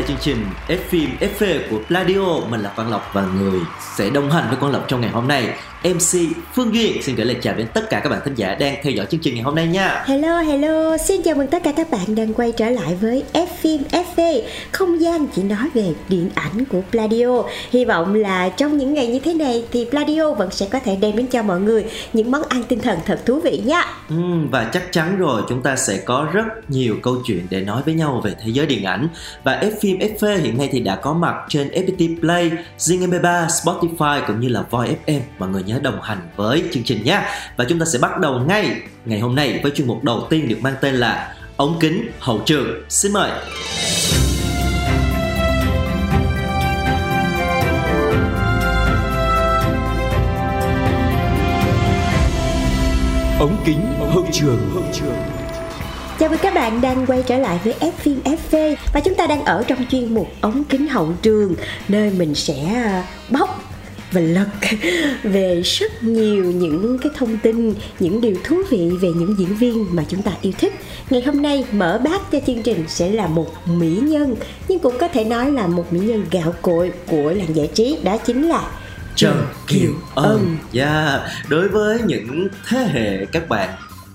là chương trình F phim FV của Pladio Mình là Quang Lộc và người sẽ đồng hành với Quang Lộc trong ngày hôm nay. MC Phương Duyên xin gửi lời chào đến tất cả các bạn thính giả đang theo dõi chương trình ngày hôm nay nha. Hello hello, xin chào mừng tất cả các bạn đang quay trở lại với F phim FV Không gian chỉ nói về điện ảnh của Pladio. Hy vọng là trong những ngày như thế này thì Pladio vẫn sẽ có thể đem đến cho mọi người những món ăn tinh thần thật thú vị nha. Ừm, Và chắc chắn rồi chúng ta sẽ có rất nhiều câu chuyện để nói với nhau về thế giới điện ảnh. Và F phim FV hiện nay thì đã có mặt trên FPT Play, Zing MP3, Spotify cũng như là Voi FM Mọi người nhớ đồng hành với chương trình nhé. Và chúng ta sẽ bắt đầu ngay ngày hôm nay với chuyên mục đầu tiên được mang tên là ống kính hậu trường. Xin mời. Ống kính hậu trường. Hậu trường Chào mừng các bạn đang quay trở lại với F phim FV Và chúng ta đang ở trong chuyên mục ống kính hậu trường Nơi mình sẽ à, bóc và lật về rất nhiều những cái thông tin, những điều thú vị về những diễn viên mà chúng ta yêu thích. Ngày hôm nay mở bát cho chương trình sẽ là một mỹ nhân, nhưng cũng có thể nói là một mỹ nhân gạo cội của làng giải trí, đó chính là Trần Kiều Ân yeah. Đối với những thế hệ các bạn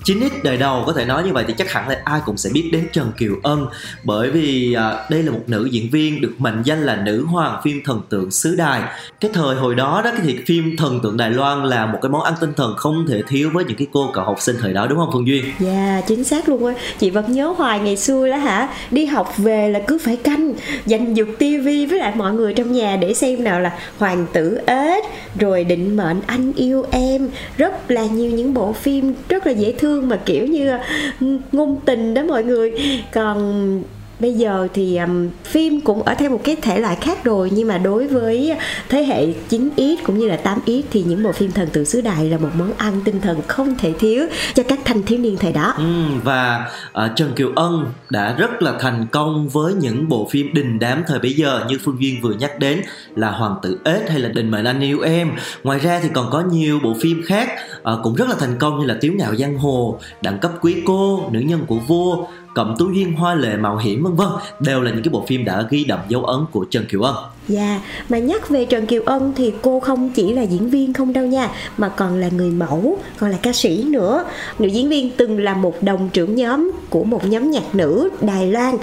9x đời đầu có thể nói như vậy thì chắc hẳn là ai cũng sẽ biết đến Trần Kiều Ân. Bởi vì à, đây là một nữ diễn viên được mệnh danh là nữ hoàng phim thần tượng xứ đài. Cái thời hồi đó đó thì phim thần tượng Đài Loan là một cái món ăn tinh thần không thể thiếu với những cái cô cậu học sinh thời đó đúng không Phương Duyên? Dạ chính xác luôn á. Chị vẫn nhớ hoài ngày xưa đó hả? Đi học về là cứ phải canh Dành dục tivi với lại mọi người trong nhà Để xem nào là Hoàng tử ếch Rồi định mệnh anh yêu em. Rất là nhiều những bộ phim Rất là dễ thương mà kiểu như Ngôn tình đó mọi người. Còn Bây giờ thì um, phim cũng ở theo một cái thể loại khác rồi nhưng mà đối với thế hệ 9X cũng như là 8X thì những bộ phim thần tượng xứ đại là một món ăn tinh thần không thể thiếu cho các thanh thiếu niên thời đó. Ừ, và uh, Trần Kiều Ân đã rất là thành công với những bộ phim đình đám thời bấy giờ như Phương Duyên vừa nhắc đến là Hoàng tử ếch hay là đình mệnh anh yêu em. Ngoài ra thì còn có nhiều bộ phim khác uh, cũng rất là thành công như là Tiếu ngạo giang hồ, Đẳng cấp quý cô, Nữ nhân của vua, Cẩm tú duyên hoa lệ mạo hiểm vân vân đều là những cái bộ phim đã ghi đậm dấu ấn của Trần Kiều Ân. Dạ, yeah. mà nhắc về Trần Kiều Ân thì cô không chỉ là diễn viên không đâu nha Mà còn là người mẫu, còn là ca sĩ nữa Nữ diễn viên từng là một đồng trưởng nhóm của một nhóm nhạc nữ Đài Loan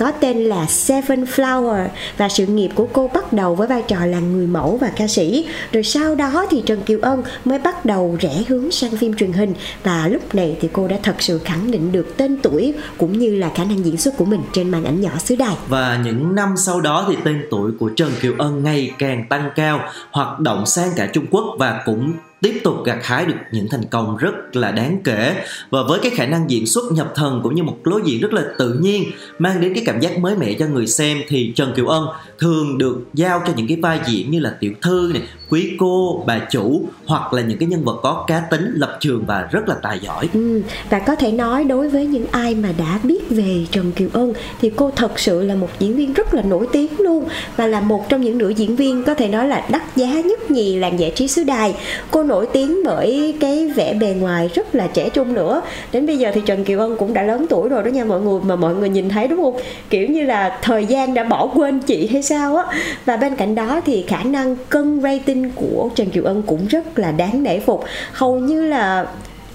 có tên là Seven Flower và sự nghiệp của cô bắt đầu với vai trò là người mẫu và ca sĩ. Rồi sau đó thì Trần Kiều Ân mới bắt đầu rẽ hướng sang phim truyền hình. Và lúc này thì cô đã thật sự khẳng định được tên tuổi cũng như là khả năng diễn xuất của mình trên màn ảnh nhỏ xứ đài. Và những năm sau đó thì tên tuổi của Trần Kiều Ân ngày càng tăng cao, hoạt động sang cả Trung Quốc và cũng tiếp tục gặt hái được những thành công rất là đáng kể. Và với cái khả năng diễn xuất nhập thần cũng như một lối diễn rất là tự nhiên mang đến cái cảm giác mới mẻ cho người xem thì Trần Kiều Ân thường được giao cho những cái vai diễn như là tiểu thư này quý cô bà chủ hoặc là những cái nhân vật có cá tính lập trường và rất là tài giỏi. Ừ, và có thể nói đối với những ai mà đã biết về Trần Kiều Ân thì cô thật sự là một diễn viên rất là nổi tiếng luôn và là một trong những nữ diễn viên có thể nói là đắt giá nhất nhì làng giải trí xứ đài. Cô nổi tiếng bởi cái vẻ bề ngoài rất là trẻ trung nữa. Đến bây giờ thì Trần Kiều Ân cũng đã lớn tuổi rồi đó nha mọi người, mà mọi người nhìn thấy đúng không? Kiểu như là thời gian đã bỏ quên chị hay sao á. Và bên cạnh đó thì khả năng cân rating của Trần Kiều Ân cũng rất là đáng nể phục. Hầu như là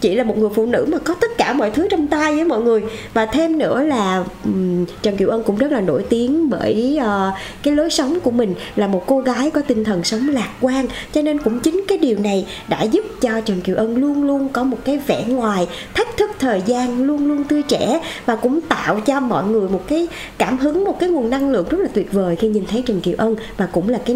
chỉ là một người phụ nữ mà có tất cả mọi thứ trong tay với mọi người. Và thêm nữa là um, Trần Kiều Ân cũng rất là nổi tiếng bởi uh, cái lối sống của mình là một cô gái có tinh thần sống lạc quan. Cho nên cũng chính cái điều này đã giúp cho Trần Kiều Ân luôn luôn có một cái vẻ ngoài thách thức thời gian luôn luôn tươi trẻ và cũng tạo cho mọi người một cái cảm hứng một cái nguồn năng lượng rất là tuyệt vời khi nhìn thấy Trần Kiều Ân. Và cũng là cái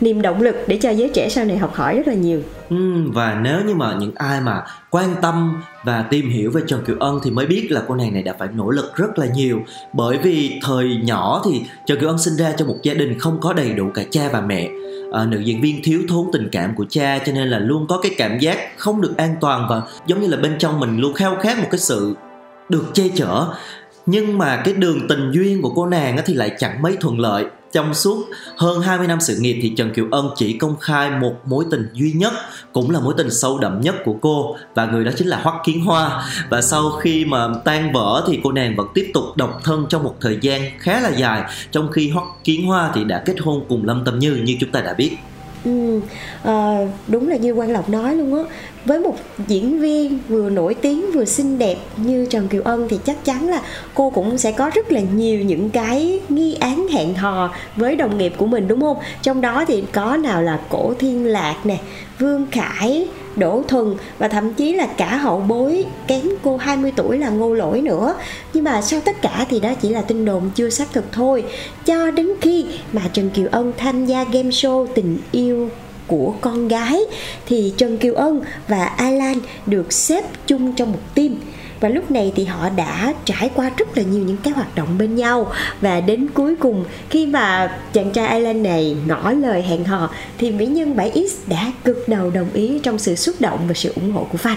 niềm động lực để cho giới trẻ sau này học hỏi rất là nhiều. Ừ, và nếu như mà những ai mà quan tâm và tìm hiểu về Trần Kiều Ân thì mới biết là cô nàng này đã phải nỗ lực rất là nhiều. Bởi vì thời nhỏ thì Trần Kiều Ân sinh ra trong một gia đình không có đầy đủ cả cha và mẹ. À, nữ diễn viên thiếu thốn tình cảm của cha cho nên là luôn có cái cảm giác không được an toàn và giống như là bên trong mình luôn khao khát một cái sự được che chở. Nhưng mà cái đường tình duyên của cô nàng thì lại chẳng mấy thuận lợi trong suốt hơn 20 năm sự nghiệp thì Trần Kiều Ân chỉ công khai một mối tình duy nhất cũng là mối tình sâu đậm nhất của cô và người đó chính là Hoắc Kiến Hoa. Và sau khi mà tan vỡ thì cô nàng vẫn tiếp tục độc thân trong một thời gian khá là dài trong khi Hoắc Kiến Hoa thì đã kết hôn cùng Lâm Tâm Như như chúng ta đã biết. Ừ, à, đúng là như Quang Lộc nói luôn á với một diễn viên vừa nổi tiếng vừa xinh đẹp như Trần Kiều Ân thì chắc chắn là cô cũng sẽ có rất là nhiều những cái nghi án hẹn hò với đồng nghiệp của mình đúng không? Trong đó thì có nào là Cổ Thiên Lạc nè, Vương Khải, Đỗ Thuần và thậm chí là cả hậu bối kém cô 20 tuổi là ngô lỗi nữa nhưng mà sau tất cả thì đó chỉ là tin đồn chưa xác thực thôi cho đến khi mà Trần Kiều Ân tham gia game show tình yêu của con gái, thì Trần Kiều Ân và Alan được xếp chung trong một team và lúc này thì họ đã trải qua rất là nhiều những cái hoạt động bên nhau và đến cuối cùng khi mà chàng trai Alan này ngỏ lời hẹn hò thì mỹ nhân 7X đã cực đầu đồng ý trong sự xúc động và sự ủng hộ của fan.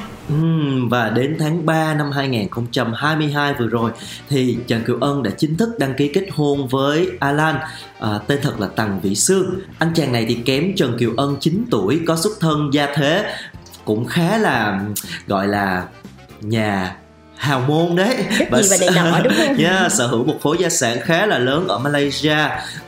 Và đến tháng 3 năm 2022 vừa rồi thì Trần Kiều Ân đã chính thức đăng ký kết hôn với Alan à, tên thật là Tằng Vĩ Sương. Anh chàng này thì kém Trần Kiều Ân 9 tuổi có xuất thân gia thế cũng khá là gọi là nhà hào môn đấy. Và, và đầy đúng không? Yeah, sở hữu một khối gia sản khá là lớn ở Malaysia.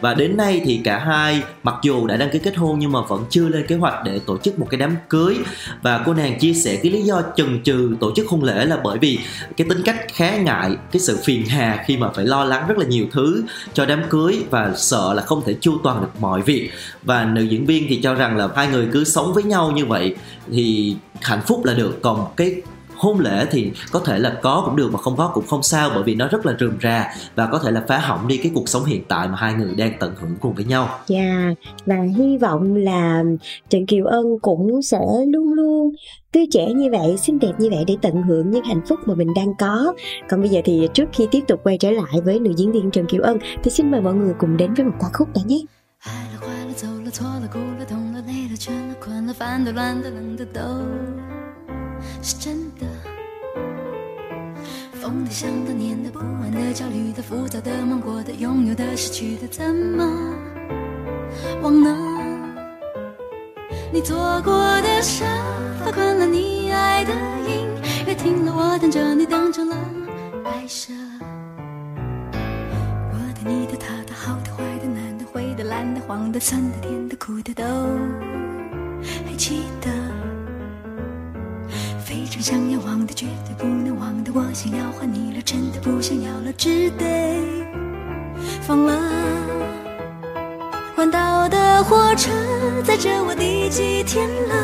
Và đến nay thì cả hai mặc dù đã đăng ký kết hôn nhưng mà vẫn chưa lên kế hoạch để tổ chức một cái đám cưới. Và cô nàng chia sẻ cái lý do chần chừ tổ chức hôn lễ là bởi vì cái tính cách khá ngại cái sự phiền hà khi mà phải lo lắng rất là nhiều thứ cho đám cưới và sợ là không thể chu toàn được mọi việc. Và nữ diễn viên thì cho rằng là hai người cứ sống với nhau như vậy thì hạnh phúc là được. Còn cái hôn lễ thì có thể là có cũng được mà không có cũng không sao bởi vì nó rất là rườm rà và có thể là phá hỏng đi cái cuộc sống hiện tại mà hai người đang tận hưởng cùng với nhau. Dạ yeah, và hy vọng là Trần Kiều Ân cũng sẽ luôn luôn tươi trẻ như vậy, xinh đẹp như vậy để tận hưởng những hạnh phúc mà mình đang có. Còn bây giờ thì trước khi tiếp tục quay trở lại với nữ diễn viên Trần Kiều Ân thì xin mời mọi người cùng đến với một ca khúc đã nhé. 爱了，坏了，走了，错了，哭了，痛了，累了，倦了，困了，烦的，乱的，冷的，都是真的。 的。疯的、想的、念的、不安的、焦虑的、浮躁的、梦过的、拥有的、失去的，怎么忘呢？你做过的沙发，困了你爱的音乐，听了我等着你等成了白蛇。我的、你的、他的、好的、坏的、难的、灰的、蓝的、黄的、酸的、甜的、苦的，都还记得。一直想要忘的，绝对不能忘的，我想要换你了，真的不想要了，只得放了。环岛的火车载着我第几天了？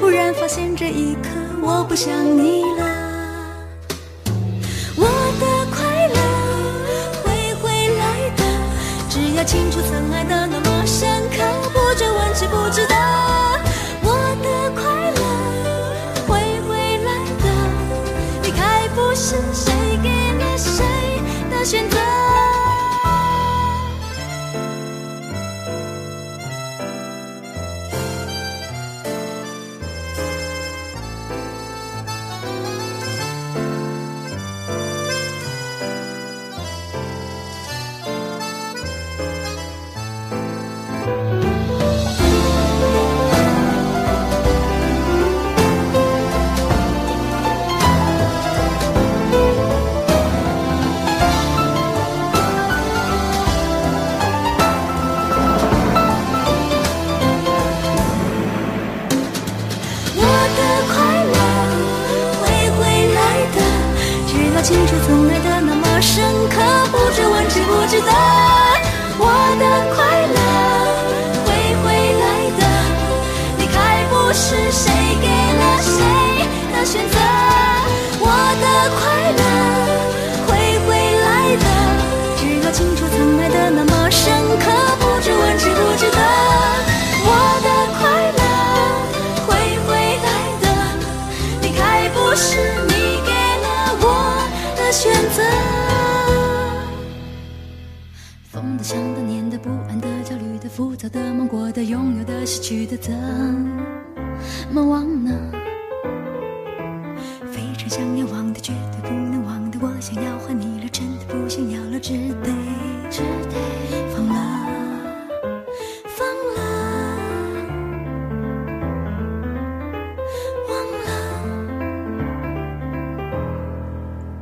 忽然发现这一刻我不想你了。我的快乐会回来的，只要清楚曾爱的那么深刻，不追问，值不值得。心却从来的那么深刻，不知问，知不知道。的、想的、念的、不安的、焦虑的、浮躁的、梦过的、拥有的、失去的，怎么忘呢？非常想要忘的，绝对不能忘的，我想要还你了，真的不想要了，只得只得放了，放了，忘了。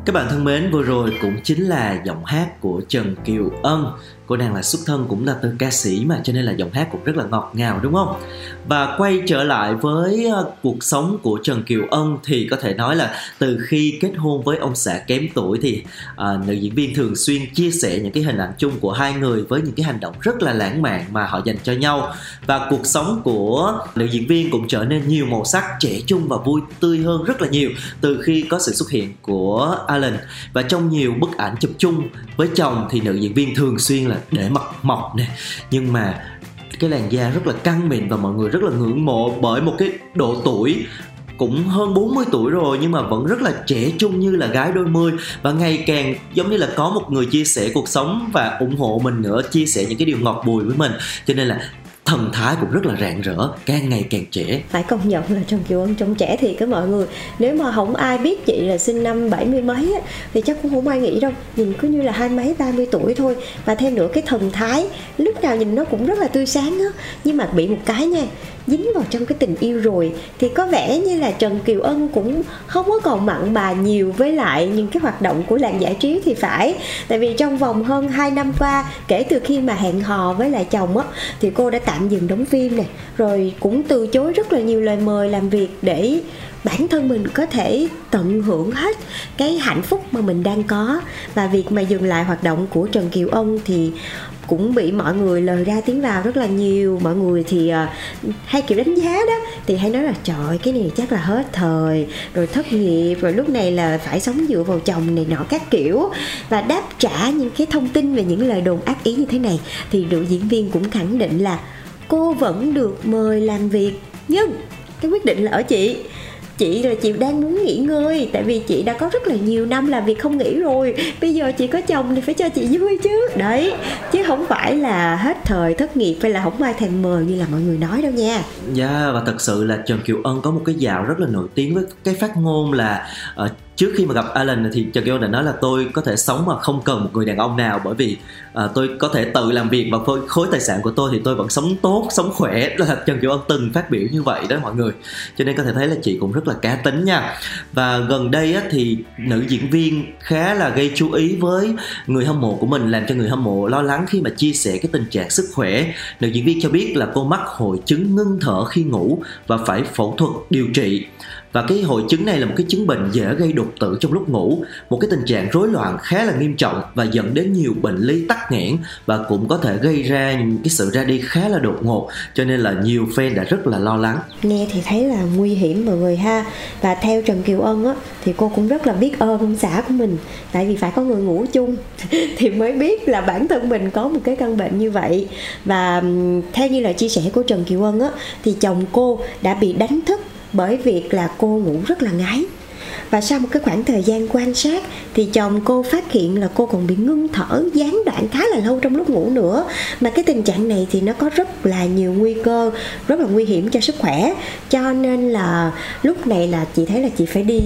Các bạn thân mến, vừa rồi cũng chính là giọng hát của Trần Kiều Ân. Cô nàng là xuất thân cũng là từ ca sĩ mà cho nên là giọng hát cũng rất là ngọt ngào đúng không? Và quay trở lại với ờ, cuộc sống của Trần Kiều Ân thì có thể nói là từ khi kết hôn với ông xã kém tuổi thì à, nữ diễn viên thường xuyên chia sẻ những cái hình ảnh chung của hai người với những cái hành động rất là lãng mạn mà họ dành cho nhau và cuộc sống của nữ diễn viên cũng trở nên nhiều màu sắc trẻ trung và vui tươi hơn rất là nhiều từ khi có sự xuất hiện của Alan và trong nhiều bức ảnh chụp chung với chồng thì nữ diễn viên thường xuyên là để mặt mọc nè. Nhưng mà cái làn da rất là căng mịn và mọi người rất là ngưỡng mộ bởi một cái độ tuổi cũng hơn 40 tuổi rồi nhưng mà vẫn rất là trẻ trung như là gái đôi mươi. Và ngày càng giống như là có một người chia sẻ cuộc sống và ủng hộ mình nữa, chia sẻ những cái điều ngọt bùi với mình. Cho nên là thần thái cũng rất là rạng rỡ càng ngày càng trẻ phải công nhận là Trần Kiều Ân trông trẻ thiệt cái mọi người. Nếu mà không ai biết chị là sinh năm bảy mươi mấy á, thì chắc cũng không ai nghĩ đâu. Nhìn cứ như là hai mấy ba mươi tuổi thôi. Và thêm nữa cái thần thái lúc nào nhìn nó cũng rất là tươi sáng á. Nhưng mà bị một cái nha dính vào trong cái tình yêu rồi. Thì có vẻ như là Trần Kiều Ân cũng không có còn mặn bà nhiều với lại những cái hoạt động của làng giải trí thì phải. Tại vì trong vòng hơn 2 năm qua, kể từ khi mà hẹn hò với lại chồng á, thì cô đã tạm dừng đóng phim này rồi cũng từ chối rất là nhiều lời mời làm việc để bản thân mình có thể tận hưởng hết cái hạnh phúc mà mình đang có. Và việc mà dừng lại hoạt động của Trần Kiều Ân thì cũng bị mọi người lời ra tiếng vào rất là nhiều. Mọi người thì uh, hay kiểu đánh giá đó thì hay nói là trời cái này chắc là hết thời rồi thất nghiệp rồi lúc này là phải sống dựa vào chồng này nọ các kiểu. Và đáp trả những cái thông tin về những lời đồn ác ý như thế này thì nữ diễn viên cũng khẳng định là cô vẫn được mời làm việc nhưng cái quyết định là ở chị chị là chị đang muốn nghỉ ngơi tại vì chị đã có rất là nhiều năm làm việc không nghỉ rồi. Bây giờ chị có chồng thì phải cho chị vui chứ. Đấy chứ không phải là hết thời thất nghiệp hay là không ai thèm mời như là mọi người nói đâu nha. Dạ và thật sự là Trần Kiều Ân có một cái dạo rất là nổi tiếng với cái phát ngôn là uh, trước khi mà gặp Alan thì Trần Kiều Ân đã nói là tôi có thể sống mà không cần một người đàn ông nào bởi vì à, tôi có thể tự làm việc và khối, khối tài sản của tôi thì tôi vẫn sống tốt, sống khỏe là Trần Kiều Ân từng phát biểu như vậy đó mọi người. Cho nên có thể thấy là chị cũng rất là cá tính nha. Và gần đây á, thì nữ diễn viên khá là gây chú ý với người hâm mộ của mình làm cho người hâm mộ lo lắng khi mà chia sẻ cái tình trạng sức khỏe. Nữ diễn viên cho biết là cô mắc hội chứng ngưng thở khi ngủ và phải phẫu thuật điều trị và cái hội chứng này là một cái chứng bệnh dễ gây đột tử trong lúc ngủ, một cái tình trạng rối loạn khá là nghiêm trọng và dẫn đến nhiều bệnh lý tắc nghẽn và cũng có thể gây ra những cái sự ra đi khá là đột ngột, cho nên là nhiều fan đã rất là lo lắng. Nghe thì thấy là nguy hiểm mọi người ha. Và theo Trần Kiều Ân á, thì cô cũng rất là biết ơn ông xã của mình, tại vì phải có người ngủ chung thì mới biết là bản thân mình có một cái căn bệnh như vậy. Và theo như là chia sẻ của Trần Kiều Ân á, thì chồng cô đã bị đánh thức bởi việc là cô ngủ rất là ngáy. Và sau một cái khoảng thời gian quan sát, thì chồng cô phát hiện là cô còn bị ngưng thở, gián đoạn khá là lâu trong lúc ngủ nữa. Mà cái tình trạng này thì nó có rất là nhiều nguy cơ, rất là nguy hiểm cho sức khỏe. Cho nên là lúc này là chị thấy là chị phải đi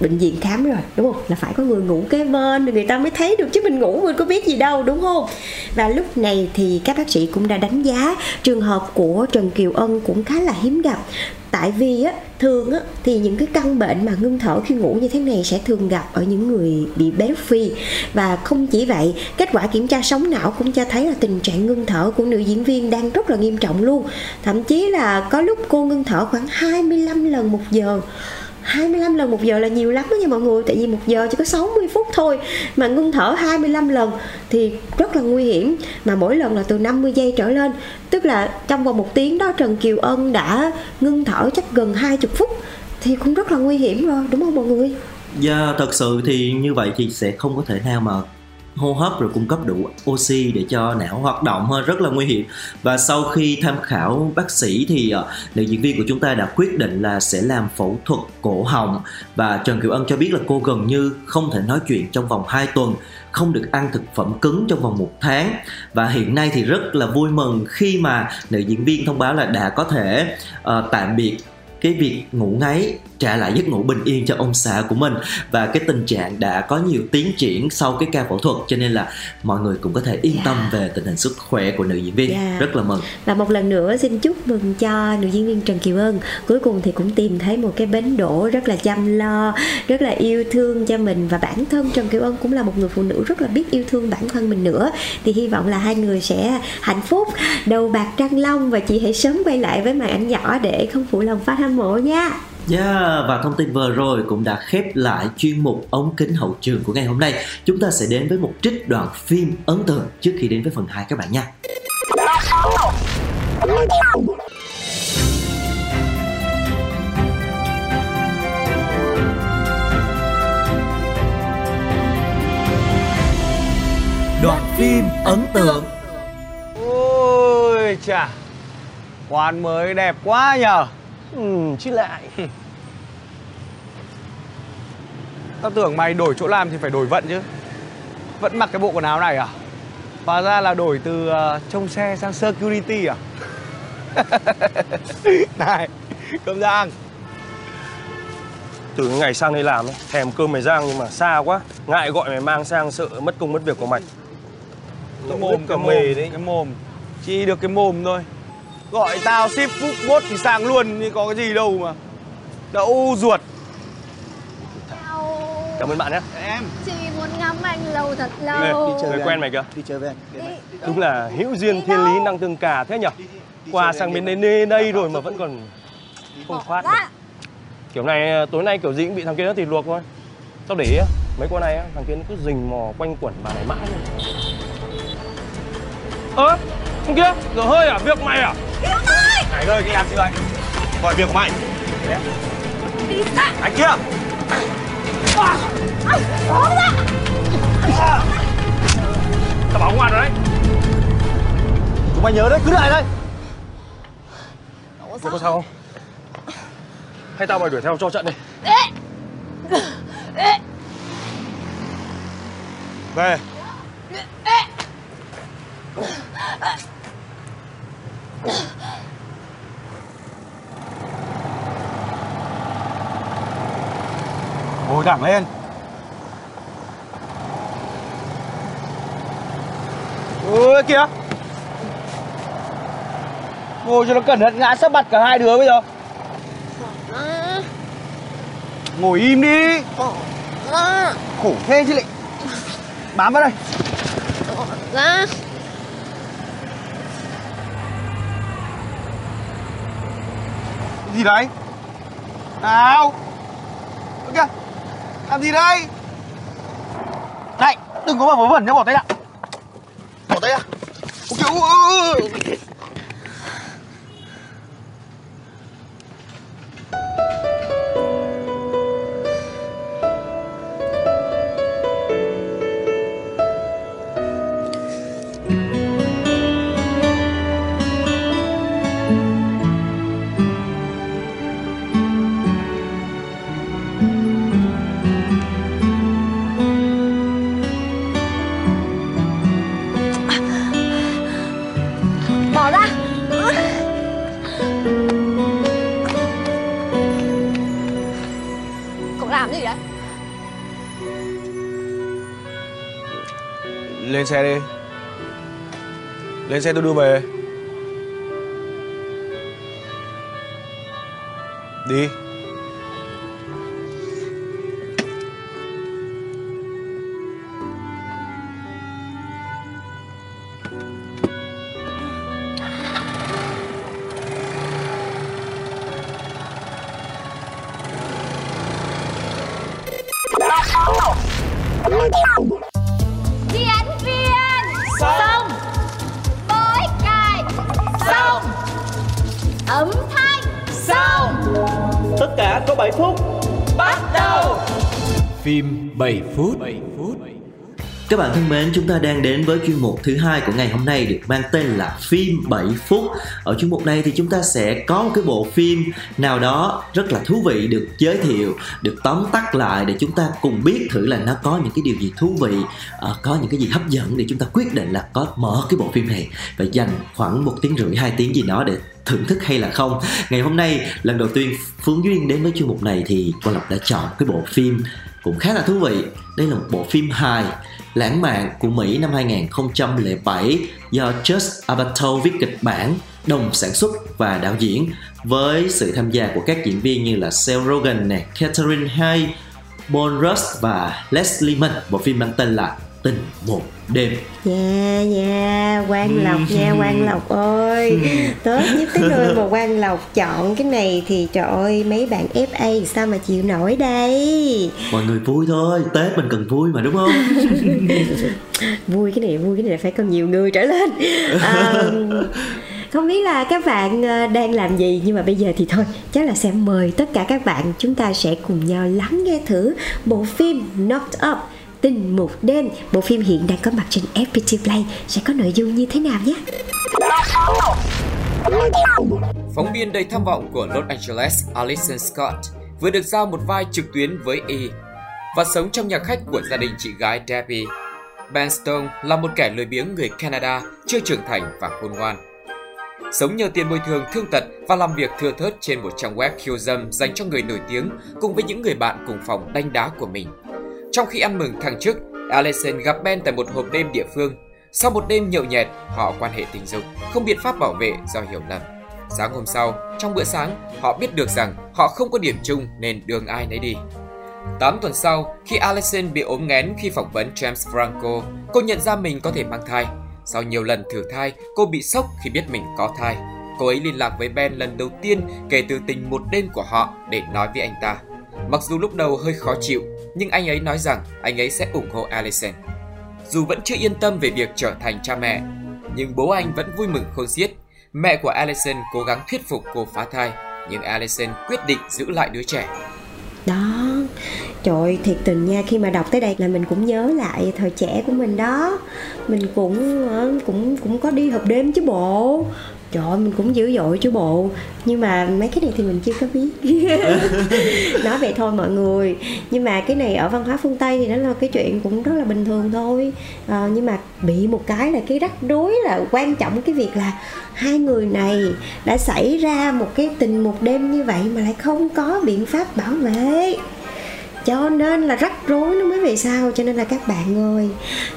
bệnh viện khám rồi, đúng không? Là phải có người ngủ kế bên, người ta mới thấy được chứ mình ngủ mình có biết gì đâu, đúng không? Và lúc này thì các bác sĩ cũng đã đánh giá trường hợp của Trần Kiều Ân cũng khá là hiếm gặp tại vì á, thường á, thì những cái căn bệnh mà ngưng thở khi ngủ như thế này sẽ thường gặp ở những người bị béo phì. Và không chỉ vậy, kết quả kiểm tra sóng não cũng cho thấy là tình trạng ngưng thở của nữ diễn viên đang rất là nghiêm trọng luôn. Thậm chí là có lúc cô ngưng thở khoảng 25 lần một giờ. 25 lần một giờ là nhiều lắm đó nha mọi người. Tại vì một giờ chỉ có 60 phút thôi Mà ngưng thở 25 lần Thì rất là nguy hiểm. Mà mỗi lần là từ 50 giây trở lên. Tức là trong vòng một tiếng đó, Trần Kiều Ân đã ngưng thở chắc gần 20 phút Thì cũng rất là nguy hiểm rồi, Đúng không mọi người? Dạ thật sự thì như vậy thì sẽ không có thể nào mà hô hấp rồi cung cấp đủ oxy để cho não hoạt động hơn rất là nguy hiểm. Và sau khi tham khảo bác sĩ thì uh, nữ diễn viên của chúng ta đã quyết định là sẽ làm phẫu thuật cổ họng. Và Trần Kiều Ân cho biết là cô gần như không thể nói chuyện trong vòng 2 tuần không được ăn thực phẩm cứng trong vòng một tháng. Và hiện nay thì rất là vui mừng khi mà nữ diễn viên thông báo là đã có thể uh, tạm biệt cái việc ngủ ngáy trả lại giấc ngủ bình yên cho ông xã của mình và cái tình trạng đã có nhiều tiến triển sau cái ca phẫu thuật cho nên là mọi người cũng có thể yên tâm yeah. Dạ. về tình hình sức khỏe của nữ diễn viên yeah. Dạ. rất là mừng và một lần nữa xin chúc mừng cho nữ diễn viên Trần Kiều Ân cuối cùng thì cũng tìm thấy một cái bến đỗ rất là chăm lo rất là yêu thương cho mình và bản thân Trần Kiều Ân cũng là một người phụ nữ rất là biết yêu thương bản thân mình nữa thì hy vọng là hai người sẽ hạnh phúc đầu bạc trăng long và chị hãy sớm quay lại với màn ảnh nhỏ để không phụ lòng phát hâm mộ nha Yeah, và thông tin vừa rồi cũng đã khép lại chuyên mục ống kính hậu trường của ngày hôm nay. Chúng ta sẽ đến với một trích đoạn phim ấn tượng trước khi đến với phần 2 các bạn nha. Đoạn phim ấn tượng Ôi chà Quán mới đẹp quá nhờ Ừ, chứ lại Tao tưởng mày đổi chỗ làm thì phải đổi vận chứ. Vẫn mặc cái bộ quần áo này à? Hóa ra là đổi từ uh, trông xe sang security à? Này Cơm Giang Từ ngày sang đây làm ấy, thèm cơm mày Giang nhưng mà xa quá. Ngại gọi mày mang sang sợ mất công mất việc của mày. Cái mồm, cái mồm, đấy. cái mồm. Chỉ được cái mồm thôi. Gọi tao ship phúc bốt thì sang luôn nhưng có cái gì đâu mà. Đậu ruột Cảm ơn bạn nhé. Em. Chị muốn ngắm anh lâu thật lâu. Đi chơi người quen mày kìa Đi chơi với anh. Đúng là hữu duyên thiên lý năng tương cả thế nhở? Qua sang bên đây, đây rồi mà vẫn còn không phát được. Kiểu này tối nay kiểu gì cũng bị thằng kia nó thịt luộc thôi. Tao để ý mấy con này thằng kia nó cứ rình mò quanh quẩn bà này mãi. Ơ à, thằng kia dở hơi à? Việc mày à? Hải ơi, cái làm gì anh? Gọi việc của mày. Đi ra Anh kia Ra Tao bảo ngoan rồi đấy Chúng mày nhớ đấy, cứ lại đây. Mày có sao? không? Hay tao mày đuổi theo cho trận đi. Về thẳng lên. Ôi kìa Ngồi cho nó cẩn thận, ngã sắp mặt cả hai đứa bây giờ. Ngồi im đi. Khổ thế chứ lại. Bám vào đây. Ra gì đấy? Nào. Ok làm gì đây? Này Đừng có mà vớ vẩn nhá bỏ tay ra Bỏ tay ra Ôi kìa ôi, ôi, Cậu làm gì đấy? Lên xe đi. Lên xe tôi đưa về. Đi. 7 phút 7 phút Các bạn thân mến, chúng ta đang đến với chuyên mục thứ hai của ngày hôm nay được mang tên là phim 7 phút. Ở chuyên mục này thì chúng ta sẽ có một cái bộ phim nào đó rất là thú vị được giới thiệu, được tóm tắt lại để chúng ta cùng biết thử là nó có những cái điều gì thú vị, à, có những cái gì hấp dẫn để chúng ta quyết định là có mở cái bộ phim này và dành khoảng một tiếng rưỡi hai tiếng gì đó để thưởng thức hay là không ngày hôm nay lần đầu tiên phương duyên đến với chuyên mục này thì quang lộc đã chọn cái bộ phim cũng khá là thú vị đây là một bộ phim hài lãng mạn của Mỹ năm 2007 do Just Abato viết kịch bản, đồng sản xuất và đạo diễn với sự tham gia của các diễn viên như là Seth Rogen, này Catherine Hay, Paul Rudd và Leslie Mann. Bộ phim mang tên là Tình một đêm. Dạ dạ Quang Lộc nha Quang Lộc ơi. Tết nhất tới nơi mà Quang Lộc chọn cái này Thì trời ơi mấy bạn FA sao mà chịu nổi đây? Mọi người vui thôi Tết mình cần vui mà đúng không? Vui cái này vui cái này phải cần nhiều người trở lên. À, không biết là các bạn ờ, đang làm gì nhưng mà bây giờ thì thôi chắc là sẽ mời tất cả các bạn chúng ta sẽ cùng nhau lắng nghe thử bộ phim Knocked Up Tình một đêm, bộ phim hiện đang có mặt trên FPT Play sẽ có nội dung như thế nào nhé? Phóng viên đầy tham vọng của Los Angeles Alison Scott vừa được giao một vai trực tuyến với E và sống trong nhà khách của gia đình chị gái Debbie. Ben Stone là một kẻ lười biếng người Canada, chưa trưởng thành và khôn ngoan. Sống nhờ tiền bồi thường thương tật và làm việc thưa thớt trên một trang web khiêu dâm dành cho người nổi tiếng cùng với những người bạn cùng phòng đanh đá của mình. Trong khi ăn mừng thăng chức, Allison gặp Ben tại một hộp đêm địa phương. Sau một đêm nhậu nhẹt, họ quan hệ tình dục, không biện pháp bảo vệ do hiểu lầm. Sáng hôm sau, trong bữa sáng, họ biết được rằng họ không có điểm chung nên đường ai nấy đi. 8 tuần sau, khi Allison bị ốm nghén khi phỏng vấn James Franco, cô nhận ra mình có thể mang thai. Sau nhiều lần thử thai, cô bị sốc khi biết mình có thai. Cô ấy liên lạc với Ben lần đầu tiên kể từ tình một đêm của họ để nói với anh ta. Mặc dù lúc đầu hơi khó chịu, nhưng anh ấy nói rằng anh ấy sẽ ủng hộ Allison. Dù vẫn chưa yên tâm về việc trở thành cha mẹ, nhưng bố anh vẫn vui mừng khôn xiết. Mẹ của Allison cố gắng thuyết phục cô phá thai, nhưng Allison quyết định giữ lại đứa trẻ. Đó, trời thiệt tình nha khi mà đọc tới đây là mình cũng nhớ lại thời trẻ của mình đó mình cũng ờ, cũng cũng có đi hộp đêm chứ bộ trời ơi, mình cũng dữ dội chứ bộ. Nhưng mà mấy cái này thì mình chưa có biết. Nói vậy thôi mọi người. Nhưng mà cái này ở văn hóa phương tây thì nó là cái chuyện cũng rất là bình thường thôi. À, nhưng mà bị một cái là cái rắc rối là quan trọng cái việc là hai người này đã xảy ra một cái tình một đêm như vậy mà lại không có biện pháp bảo vệ cho nên là rắc rối nó mới về sau, cho nên là các bạn ơi,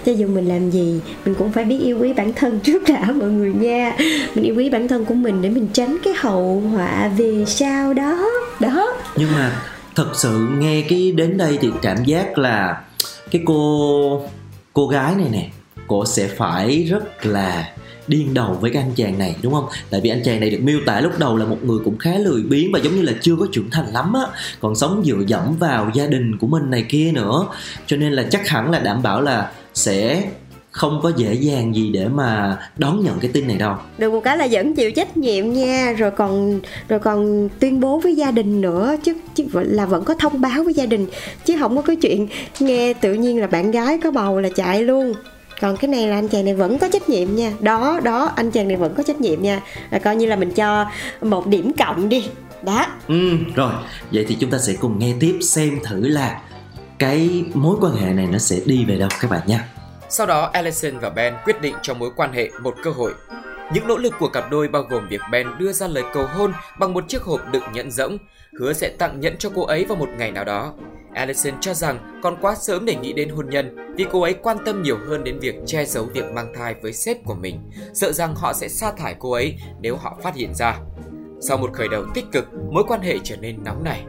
cho dù mình làm gì, mình cũng phải biết yêu quý bản thân trước đã, mọi người nha. Mình yêu quý bản thân của mình để mình tránh cái hậu họa về sau đó. Đó. Nhưng mà thật sự nghe cái đến đây thì cảm giác là cái cô cô gái này nè cô sẽ phải rất là điên đầu với cái anh chàng này đúng không? Tại vì anh chàng này được miêu tả lúc đầu là một người cũng khá lười biếng và giống như là chưa có trưởng thành lắm á. Còn sống dựa dẫm vào gia đình của mình này kia nữa. Cho nên là chắc hẳn là đảm bảo là sẽ không có dễ dàng gì để mà đón nhận cái tin này đâu. Được một cái là vẫn chịu trách nhiệm nha. Rồi còn rồi còn tuyên bố với gia đình nữa chứ, chứ là vẫn có thông báo với gia đình chứ không có cái chuyện nghe tự nhiên là bạn gái có bầu là chạy luôn còn cái này là anh chàng này vẫn có trách nhiệm nha. Đó đó anh chàng này vẫn có trách nhiệm nha. Là coi như là mình cho một điểm cộng đi. Đó. Ừ rồi. Vậy thì chúng ta sẽ cùng nghe tiếp xem thử là cái mối quan hệ này nó sẽ đi về đâu các bạn nha. Sau đó Allison và Ben quyết định cho mối quan hệ một cơ hội những nỗ lực của cặp đôi bao gồm việc Ben đưa ra lời cầu hôn bằng một chiếc hộp đựng nhẫn rỗng, hứa sẽ tặng nhẫn cho cô ấy vào một ngày nào đó. Allison cho rằng còn quá sớm để nghĩ đến hôn nhân vì cô ấy quan tâm nhiều hơn đến việc che giấu việc mang thai với sếp của mình, sợ rằng họ sẽ sa thải cô ấy nếu họ phát hiện ra. Sau một khởi đầu tích cực, mối quan hệ trở nên nóng nảy.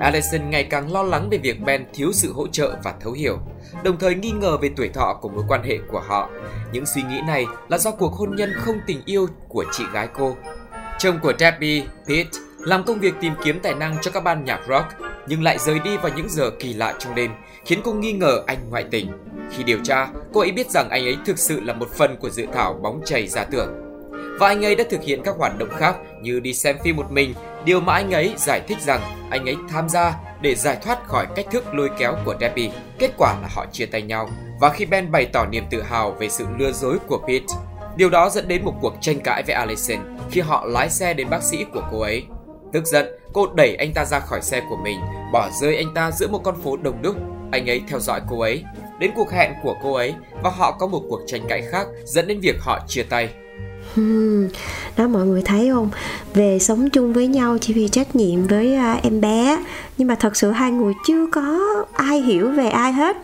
Allison ngày càng lo lắng về việc Ben thiếu sự hỗ trợ và thấu hiểu, đồng thời nghi ngờ về tuổi thọ của mối quan hệ của họ. Những suy nghĩ này là do cuộc hôn nhân không tình yêu của chị gái cô. Chồng của Debbie, Pete, làm công việc tìm kiếm tài năng cho các ban nhạc rock, nhưng lại rời đi vào những giờ kỳ lạ trong đêm, khiến cô nghi ngờ anh ngoại tình. Khi điều tra, cô ấy biết rằng anh ấy thực sự là một phần của dự thảo bóng chày giả tưởng. Và anh ấy đã thực hiện các hoạt động khác như đi xem phim một mình, điều mà anh ấy giải thích rằng anh ấy tham gia để giải thoát khỏi cách thức lôi kéo của Debbie. Kết quả là họ chia tay nhau và khi Ben bày tỏ niềm tự hào về sự lừa dối của Pete, điều đó dẫn đến một cuộc tranh cãi với Allison khi họ lái xe đến bác sĩ của cô ấy. Tức giận, cô đẩy anh ta ra khỏi xe của mình, bỏ rơi anh ta giữa một con phố đông đúc. Anh ấy theo dõi cô ấy đến cuộc hẹn của cô ấy và họ có một cuộc tranh cãi khác dẫn đến việc họ chia tay. Hmm, đó mọi người thấy không? Về sống chung với nhau chỉ vì trách nhiệm với uh, em bé. Nhưng mà thật sự hai người chưa có ai hiểu về ai hết.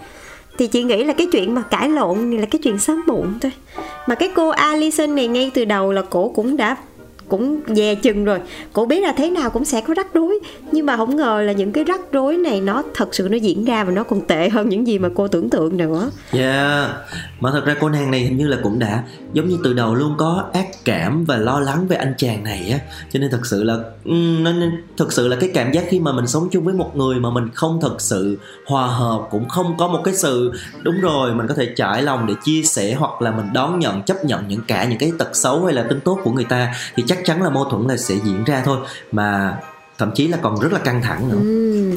Thì chị nghĩ là cái chuyện mà cãi lộn này là cái chuyện sớm muộn thôi. Mà cái cô Alison này ngay từ đầu là cổ cũng đã cũng dè chừng rồi. Cổ biết là thế nào cũng sẽ có rắc rối. Nhưng mà không ngờ là những cái rắc rối này nó thật sự nó diễn ra và nó còn tệ hơn những gì mà cô tưởng tượng nữa. Yeah, mà thật ra cô nàng này hình như là cũng đã giống như từ đầu luôn có ác cảm và lo lắng về anh chàng này á, cho nên thật sự là ừ, nó nên thật sự là cái cảm giác khi mà mình sống chung với một người mà mình không thật sự hòa hợp cũng không có một cái sự đúng rồi mình có thể trải lòng để chia sẻ hoặc là mình đón nhận chấp nhận những cả những cái tật xấu hay là tính tốt của người ta thì chắc chắn là mâu thuẫn là sẽ diễn ra thôi mà thậm chí là còn rất là căng thẳng nữa. Ừ,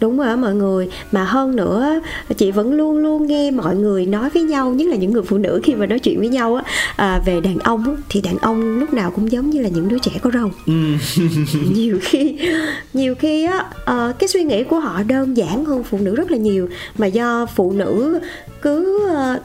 đúng rồi đó mọi người. Mà hơn nữa chị vẫn luôn luôn nghe mọi người nói với nhau nhất là những người phụ nữ khi mà nói chuyện với nhau á à, về đàn ông á, thì đàn ông lúc nào cũng giống như là những đứa trẻ có râu Ừ. nhiều khi nhiều khi á ờ, cái suy nghĩ của họ đơn giản hơn phụ nữ rất là nhiều mà do phụ nữ cứ ờ,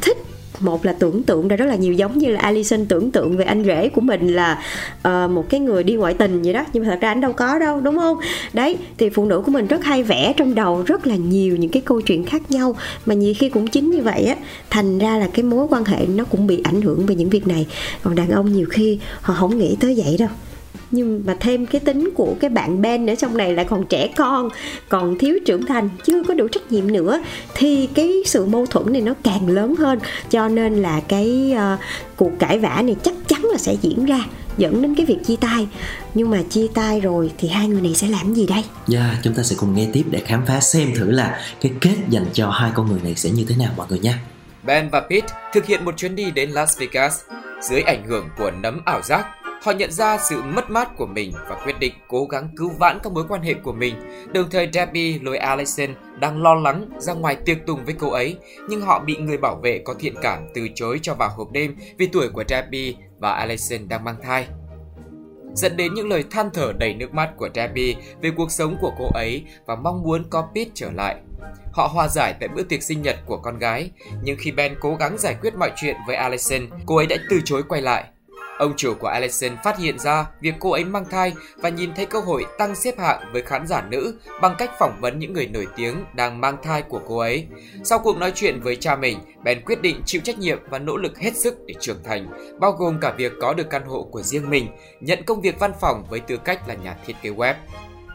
thích một là tưởng tượng ra rất là nhiều giống như là Alison tưởng tượng về anh rể của mình là uh, một cái người đi ngoại tình vậy đó. Nhưng mà thật ra anh đâu có đâu đúng không? Đấy thì phụ nữ của mình rất hay vẽ trong đầu rất là nhiều những cái câu chuyện khác nhau. Mà nhiều khi cũng chính như vậy á thành ra là cái mối quan hệ nó cũng bị ảnh hưởng về những việc này. Còn đàn ông nhiều khi họ không nghĩ tới vậy đâu nhưng mà thêm cái tính của cái bạn Ben ở trong này lại còn trẻ con còn thiếu trưởng thành chưa có đủ trách nhiệm nữa thì cái sự mâu thuẫn này nó càng lớn hơn cho nên là cái ờ, cuộc cãi vã này chắc chắn là sẽ diễn ra dẫn đến cái việc chia tay nhưng mà chia tay rồi thì hai người này sẽ làm gì đây Yeah, chúng ta sẽ cùng nghe tiếp để khám phá xem thử là cái kết dành cho hai con người này sẽ như thế nào mọi người nha. Ben và Pete thực hiện một chuyến đi đến Las Vegas. Dưới ảnh hưởng của nấm ảo giác, họ nhận ra sự mất mát của mình và quyết định cố gắng cứu vãn các mối quan hệ của mình. Đồng thời Debbie lôi Allison đang lo lắng ra ngoài tiệc tùng với cô ấy, nhưng họ bị người bảo vệ có thiện cảm từ chối cho vào hộp đêm vì tuổi của Debbie và Allison đang mang thai dẫn đến những lời than thở đầy nước mắt của Debbie về cuộc sống của cô ấy và mong muốn có Pete trở lại. Họ hòa giải tại bữa tiệc sinh nhật của con gái, nhưng khi Ben cố gắng giải quyết mọi chuyện với Allison, cô ấy đã từ chối quay lại. Ông chủ của Allison phát hiện ra việc cô ấy mang thai và nhìn thấy cơ hội tăng xếp hạng với khán giả nữ bằng cách phỏng vấn những người nổi tiếng đang mang thai của cô ấy. Sau cuộc nói chuyện với cha mình, Ben quyết định chịu trách nhiệm và nỗ lực hết sức để trưởng thành, bao gồm cả việc có được căn hộ của riêng mình, nhận công việc văn phòng với tư cách là nhà thiết kế web.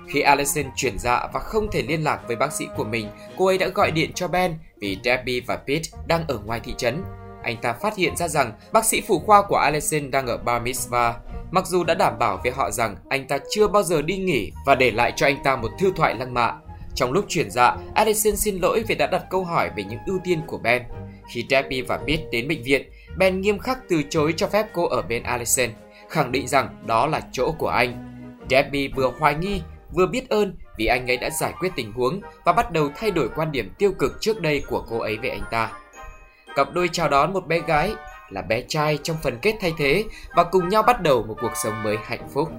Khi Allison chuyển dạ và không thể liên lạc với bác sĩ của mình, cô ấy đã gọi điện cho Ben vì Debbie và Pete đang ở ngoài thị trấn. Anh ta phát hiện ra rằng bác sĩ phụ khoa của Alexen đang ở Bar Mitzvah. Mặc dù đã đảm bảo với họ rằng anh ta chưa bao giờ đi nghỉ và để lại cho anh ta một thư thoại lăng mạ. Trong lúc chuyển dạ, Alexen xin lỗi vì đã đặt câu hỏi về những ưu tiên của Ben. Khi Debbie và Pete đến bệnh viện, Ben nghiêm khắc từ chối cho phép cô ở bên Alexen, khẳng định rằng đó là chỗ của anh. Debbie vừa hoài nghi vừa biết ơn vì anh ấy đã giải quyết tình huống và bắt đầu thay đổi quan điểm tiêu cực trước đây của cô ấy về anh ta. Cặp đôi chào đón một bé gái là bé trai trong phần kết thay thế và cùng nhau bắt đầu một cuộc sống mới hạnh phúc.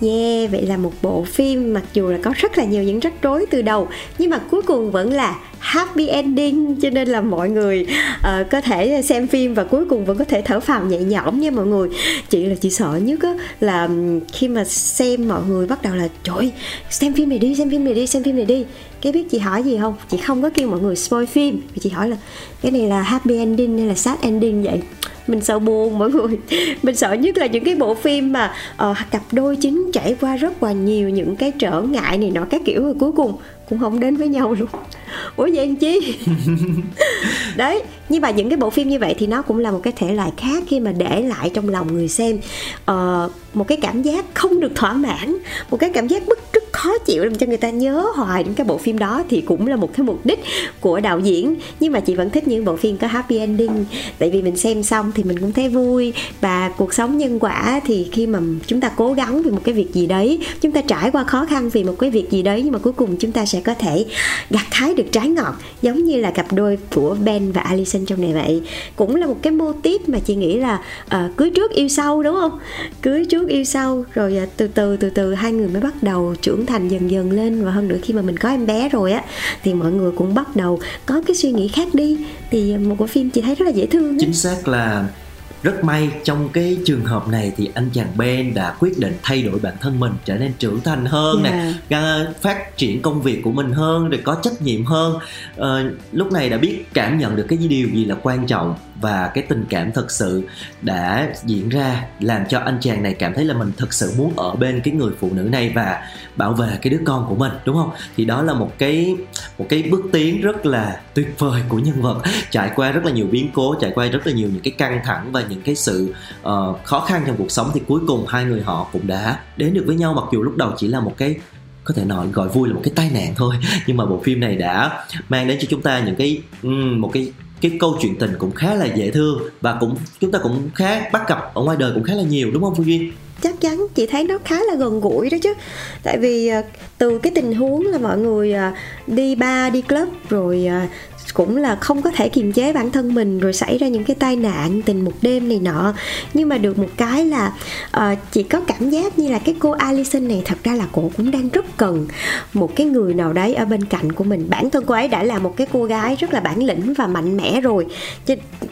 Yeah, vậy là một bộ phim mặc dù là có rất là nhiều những rắc rối từ đầu nhưng mà cuối cùng vẫn là happy ending cho nên là mọi người uh, có thể xem phim và cuối cùng vẫn có thể thở phào nhẹ nhõm nha mọi người. Chị là chị sợ nhất á là khi mà xem mọi người bắt đầu là trời xem phim này đi, xem phim này đi, xem phim này đi. Cái biết chị hỏi gì không? Chị không có kêu mọi người spoil phim. Chị hỏi là cái này là happy ending hay là sad ending vậy? mình sợ buồn mọi người mình sợ nhất là những cái bộ phim mà uh, cặp đôi chính trải qua rất là nhiều những cái trở ngại này nọ các kiểu rồi cuối cùng cũng không đến với nhau luôn ủa vậy anh chi đấy nhưng mà những cái bộ phim như vậy thì nó cũng là một cái thể loại khác khi mà để lại trong lòng người xem uh, một cái cảm giác không được thỏa mãn một cái cảm giác bức rất khó chịu làm cho người ta nhớ hoài đến cái bộ phim đó thì cũng là một cái mục đích của đạo diễn. Nhưng mà chị vẫn thích những bộ phim có happy ending. Tại vì mình xem xong thì mình cũng thấy vui. Và cuộc sống nhân quả thì khi mà chúng ta cố gắng vì một cái việc gì đấy chúng ta trải qua khó khăn vì một cái việc gì đấy nhưng mà cuối cùng chúng ta sẽ có thể gặt hái được trái ngọt giống như là cặp đôi của Ben và Alison trong này vậy. Cũng là một cái mô tiếp mà chị nghĩ là uh, cưới trước yêu sau đúng không? Cưới trước yêu sau rồi uh, từ từ từ từ hai người mới bắt đầu trưởng thành dần dần lên và hơn nữa khi mà mình có em bé rồi á thì mọi người cũng bắt đầu có cái suy nghĩ khác đi thì một bộ phim chị thấy rất là dễ thương chính xác là rất may trong cái trường hợp này thì anh chàng Ben đã quyết định thay đổi bản thân mình trở nên trưởng thành hơn yeah. nè dạ. phát triển công việc của mình hơn để có trách nhiệm hơn à, lúc này đã biết cảm nhận được cái điều gì là quan trọng và cái tình cảm thật sự đã diễn ra làm cho anh chàng này cảm thấy là mình thật sự muốn ở bên cái người phụ nữ này và bảo vệ cái đứa con của mình đúng không? Thì đó là một cái một cái bước tiến rất là tuyệt vời của nhân vật. Trải qua rất là nhiều biến cố trải qua rất là nhiều những cái căng thẳng và những cái sự uh, khó khăn trong cuộc sống thì cuối cùng hai người họ cũng đã đến được với nhau mặc dù lúc đầu chỉ là một cái có thể nói gọi vui là một cái tai nạn thôi. Nhưng mà bộ phim này đã mang đến cho chúng ta những cái um, một cái cái câu chuyện tình cũng khá là dễ thương và cũng, chúng ta cũng khá bắt gặp ở ngoài đời cũng khá là nhiều, đúng không Phương Duyên? chắc chắn, chị thấy nó khá là gần gũi đó chứ tại vì ờ, từ cái tình huống là mọi người ờ, đi bar, đi club rồi ờ, cũng là không có thể kiềm chế bản thân mình rồi xảy ra những cái tai nạn tình một đêm này nọ. Nhưng mà được một cái là ờ, uh, chị có cảm giác như là cái cô Alison này thật ra là cô cũng đang rất cần một cái người nào đấy ở bên cạnh của mình. Bản thân cô ấy đã là một cái cô gái rất là bản lĩnh và mạnh mẽ rồi.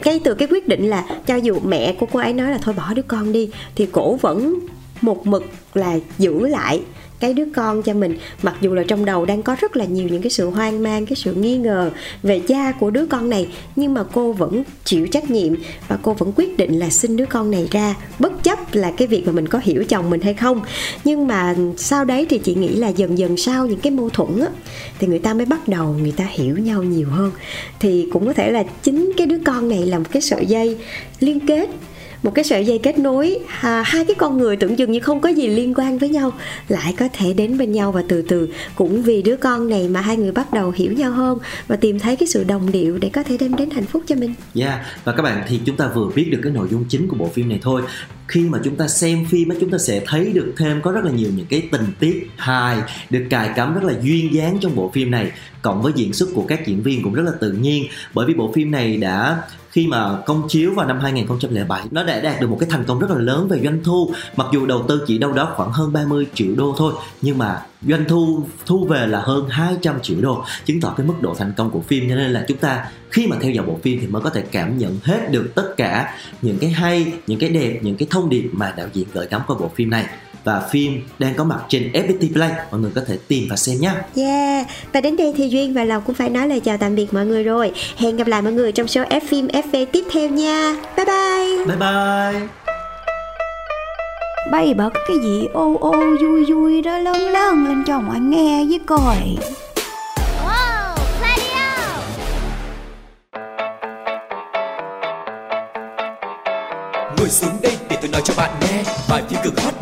Cái từ cái quyết định là cho dù mẹ của cô ấy nói là thôi bỏ đứa con đi thì cổ vẫn một mực là giữ lại cái đứa con cho mình. Mặc dù là trong đầu đang có rất là nhiều những cái sự hoang mang, cái sự nghi ngờ về cha của đứa con này, nhưng mà cô vẫn chịu trách nhiệm và cô vẫn quyết định là sinh đứa con này ra. Bất chấp là cái việc mà mình có hiểu chồng mình hay không. Nhưng mà sau đấy thì chị nghĩ là dần dần sau những cái mâu thuẫn á, thì người ta mới bắt đầu người ta hiểu nhau nhiều hơn. Thì cũng có thể là chính cái đứa con này là một cái sợi dây liên kết một cái sợi dây kết nối à, hai cái con người tưởng chừng như không có gì liên quan với nhau lại có thể đến bên nhau và từ từ. Cũng vì đứa con này mà hai người bắt đầu hiểu nhau hơn và tìm thấy cái sự đồng điệu để có thể đem đến hạnh phúc cho mình. Yeah dạ, và các bạn thì chúng ta vừa biết được cái nội dung chính của bộ phim này thôi. Khi mà chúng ta xem phim á chúng ta sẽ thấy được thêm có rất là nhiều những cái tình tiết hài được cài cắm rất là duyên dáng trong bộ phim này cộng với diễn xuất của các diễn viên cũng rất là tự nhiên. Bởi vì bộ phim này đã khi mà công chiếu vào năm 2007 nó đã đạt được một cái thành công rất là lớn về doanh thu. Mặc dù đầu tư chỉ đâu đó khoảng hơn 30 triệu đô thôi, nhưng mà doanh thu thu về là hơn 200 triệu đô, chứng tỏ cái mức độ thành công của phim. Cho nên là chúng ta khi mà theo dõi bộ phim thì mới có thể cảm nhận hết được tất cả những cái hay, những cái đẹp, những cái thông điệp mà đạo diễn gửi gắm qua bộ phim này và phim đang có mặt trên FPT Play. Mọi người có thể tìm và xem nhé. Yeah. Và đến đây thì duyên và lộc cũng phải nói lời chào tạm biệt mọi người rồi. Hẹn gặp lại mọi người trong show F phim FV tiếp theo nha. Bye bye. Bye bye. Bay bật cái gì? Ô ô vui vui đó. Lớn lớn lên cho mọi nghe với coi. Ngồi xuống đây để tôi nói cho bạn nghe